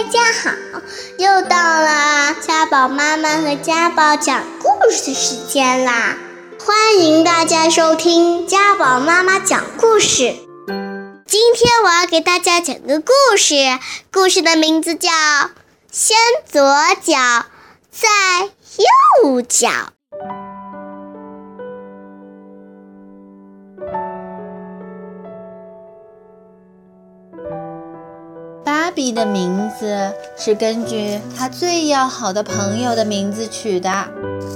大家好，又到了家宝妈妈和家宝讲故事时间啦！欢迎大家收听家宝妈妈讲故事。今天我要给大家讲个故事，故事的名字叫《先左脚，再右脚》。的名字是根据他最要好的朋友的名字取的，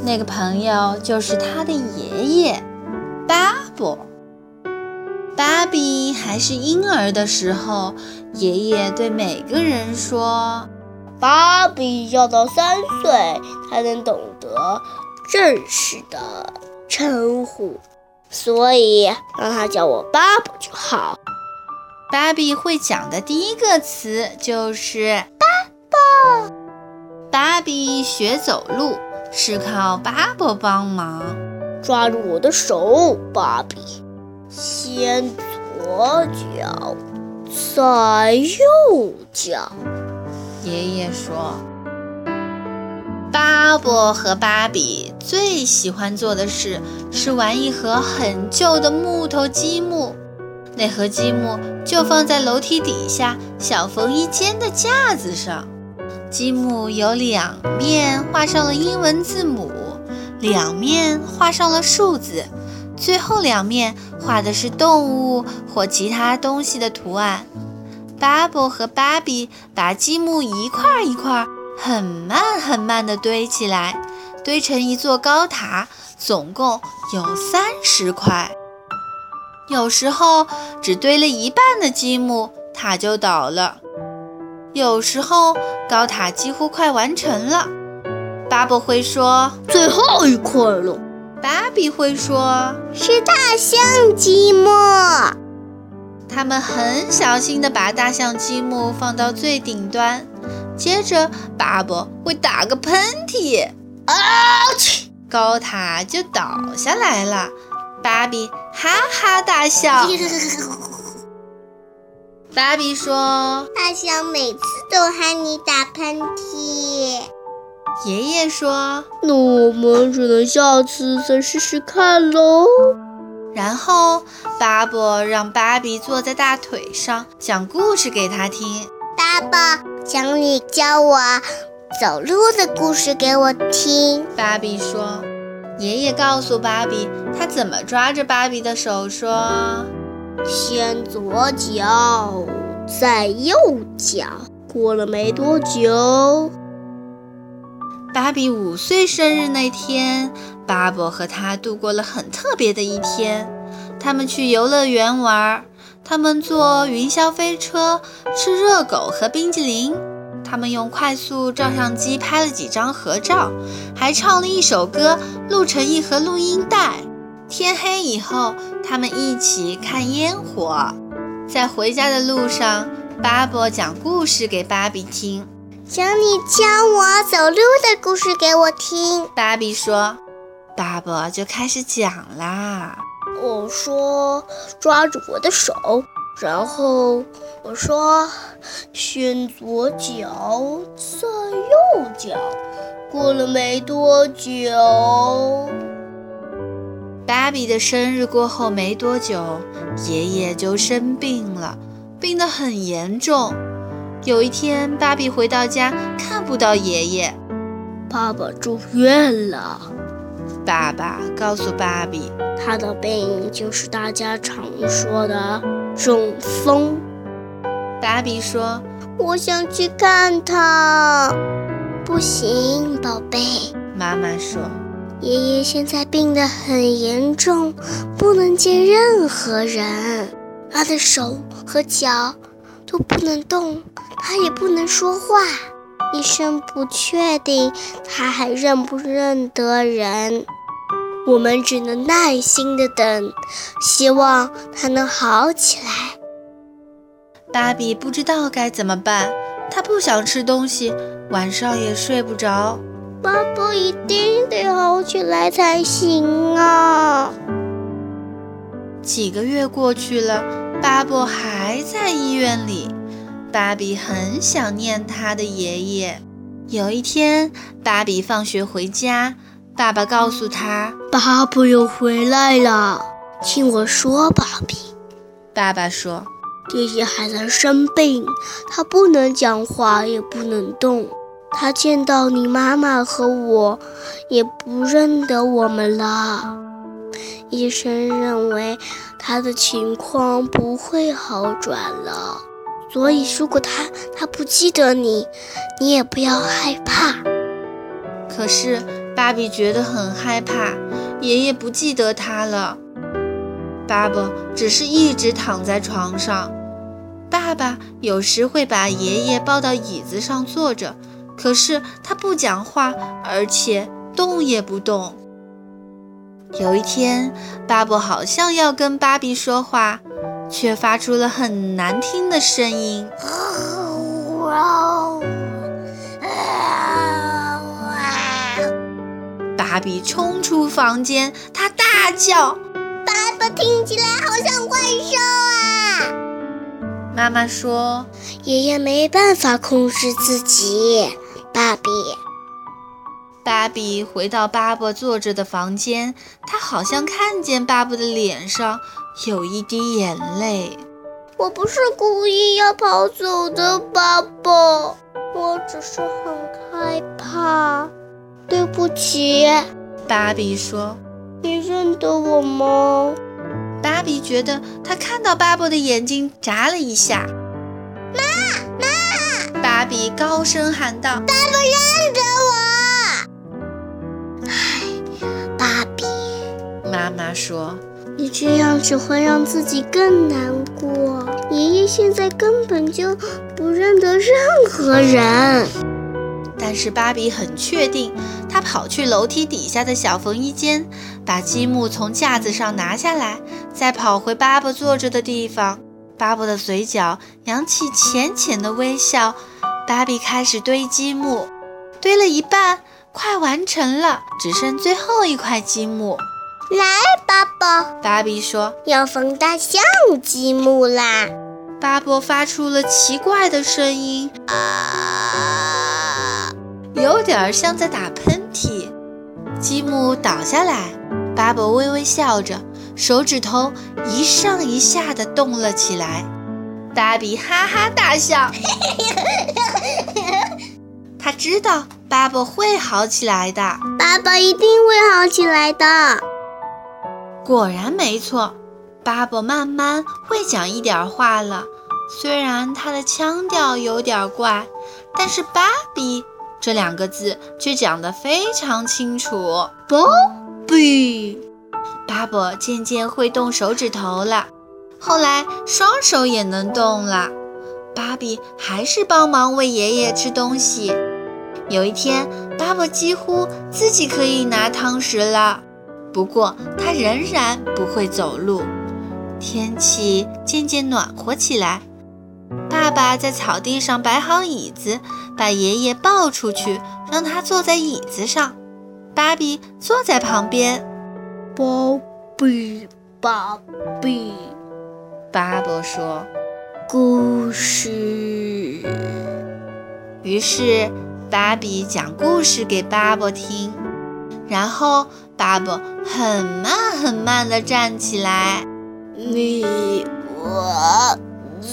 那个朋友就是他的爷爷，巴布。芭比还是婴儿的时候，爷爷对每个人说：“芭比要到三岁才能懂得正式的称呼，所以让他叫我巴伯就好。”芭比会讲的第一个词就是“巴伯”。芭比学走路是靠巴伯帮忙，抓住我的手，芭比，先左脚，再右脚。爷爷说，巴伯和芭比最喜欢做的事是玩一盒很旧的木头积木。那盒积木就放在楼梯底下小缝衣间的架子上。积木有两面画上了英文字母，两面画上了数字，最后两面画的是动物或其他东西的图案。巴布和芭比把积木一块一块很慢很慢地堆起来，堆成一座高塔，总共有三十块。有时候只堆了一半的积木，塔就倒了；有时候高塔几乎快完成了，巴布会说最后一块了；芭比会说是大象积木。他们很小心地把大象积木放到最顶端，接着巴布会打个喷嚏，啊去，高塔就倒下来了。芭比哈哈大笑。芭比说：“大象每次都喊你打喷嚏。”爷爷说：“那我们只能下次再试试看喽。”然后巴伯让芭比坐在大腿上，讲故事给他听。爸爸，讲你教我走路的故事给我听。芭比说。爷爷告诉芭比，他怎么抓着芭比的手说：“先左脚，再右脚。”过了没多久，芭比五岁生日那天，巴伯和他度过了很特别的一天。他们去游乐园玩，他们坐云霄飞车，吃热狗和冰激凌。他们用快速照相机拍了几张合照，还唱了一首歌，录成一盒录音带。天黑以后，他们一起看烟火。在回家的路上，巴伯讲故事给芭比听，请你教我走路的故事给我听。芭比说，巴伯就开始讲啦。我说，抓住我的手。然后我说：“先左脚，再右脚。”过了没多久，芭比的生日过后没多久，爷爷就生病了，病得很严重。有一天，芭比回到家，看不到爷爷，爸爸住院了。爸爸告诉芭比，他的病就是大家常说的。中风，芭比说：“我想去看他。”不行，宝贝。妈妈说：“爷爷现在病得很严重，不能见任何人。他的手和脚都不能动，他也不能说话。医生不确定他还认不认得人。”我们只能耐心的等，希望他能好起来。芭比不知道该怎么办，她不想吃东西，晚上也睡不着。巴布一定得好起来才行啊！几个月过去了，巴布还在医院里。芭比很想念他的爷爷。有一天，芭比放学回家，爸爸告诉他：“爸爸又回来了，听我说，爸比。”爸爸说：“爷爷还在生病，他不能讲话，也不能动。他见到你妈妈和我，也不认得我们了。”医生认为他的情况不会好转了，所以如果他他不记得你，你也不要害怕。可是芭比觉得很害怕，爷爷不记得他了。爸爸只是一直躺在床上。爸爸有时会把爷爷抱到椅子上坐着，可是他不讲话，而且动也不动。有一天，巴布好像要跟芭比说话，却发出了很难听的声音。芭比冲出房间，他大叫：“爸爸，听起来好像怪兽啊！”妈妈说：“爷爷没办法控制自己，芭比。”芭比回到爸爸坐着的房间，他好像看见爸爸的脸上有一滴眼泪。我不是故意要跑走的，爸爸，我只是很害怕。对不起，芭比说。你认得我吗？芭比觉得她看到巴布的眼睛眨了一下。妈妈！芭比高声喊道：“爸爸认得我。”唉，芭比妈妈说：“你这样只会让自己更难过。爷爷现在根本就不认得任何人。”但是芭比很确定，她跑去楼梯底下的小缝衣间，把积木从架子上拿下来，再跑回巴布坐着的地方。巴布的嘴角扬起浅浅的微笑。芭比开始堆积木，堆了一半，快完成了，只剩最后一块积木。来，巴布，芭比说：“要缝大象积木啦！”巴布发出了奇怪的声音，啊，有点像在打喷嚏。积木倒下来，巴布微微笑着，手指头一上一下的动了起来。芭比哈哈大笑，他知道巴布会好起来的，巴布一定会好起来的。果然没错，巴布慢慢会讲一点话了。虽然他的腔调有点怪，但是“芭比”这两个字却讲得非常清楚。芭比，巴布渐渐会动手指头了，后来双手也能动了。芭比还是帮忙喂爷爷吃东西。有一天，巴布几乎自己可以拿汤匙了。不过，他仍然不会走路。天气渐渐暖和起来，爸爸在草地上摆好椅子，把爷爷抱出去，让他坐在椅子上。芭比坐在旁边。芭比，芭比，巴伯说：“故事。”于是，芭比讲故事给巴伯听，然后。巴伯很慢很慢地站起来。你我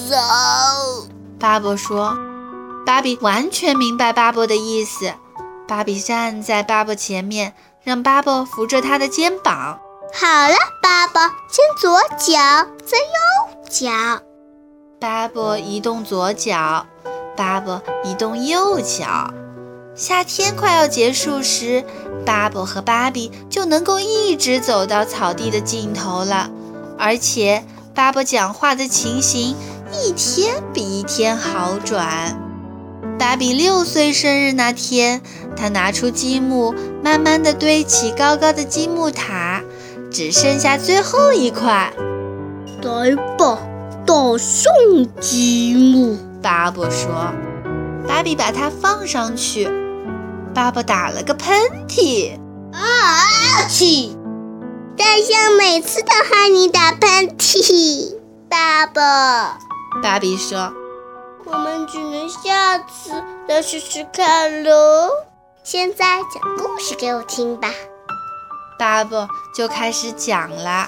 走。巴布说：“芭比完全明白巴布的意思。”芭比站在巴布前面，让巴布扶着他的肩膀。好了，巴布，先左脚，再右脚。巴布移动左脚，巴布移动右脚。夏天快要结束时，巴布和芭比就能够一直走到草地的尽头了。而且，巴布讲话的情形一天比一天好转。芭比六岁生日那天，他拿出积木，慢慢地堆起高高的积木塔，只剩下最后一块。来吧，大象积木，巴布说。芭比把它放上去。巴布打了个喷嚏，啊！嚏！大象每次都害你打喷嚏。巴布，芭比说：“我们只能下次再试试看喽。现在讲故事给我听吧。巴布就开始讲了，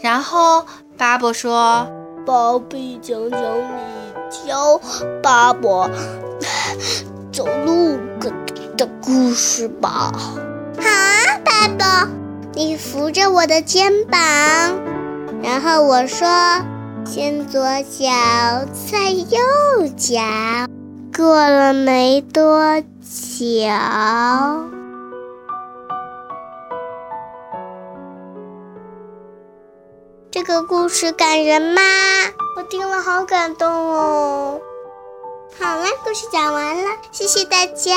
然后巴布说：“宝贝，讲讲你教巴布 走路的故事吧。”好啊，巴布，你扶着我的肩膀，然后我说：“先左脚，再右脚，过了没多久。”这个故事感人吗？我听了好感动哦。好了，故事讲完了，谢谢大家。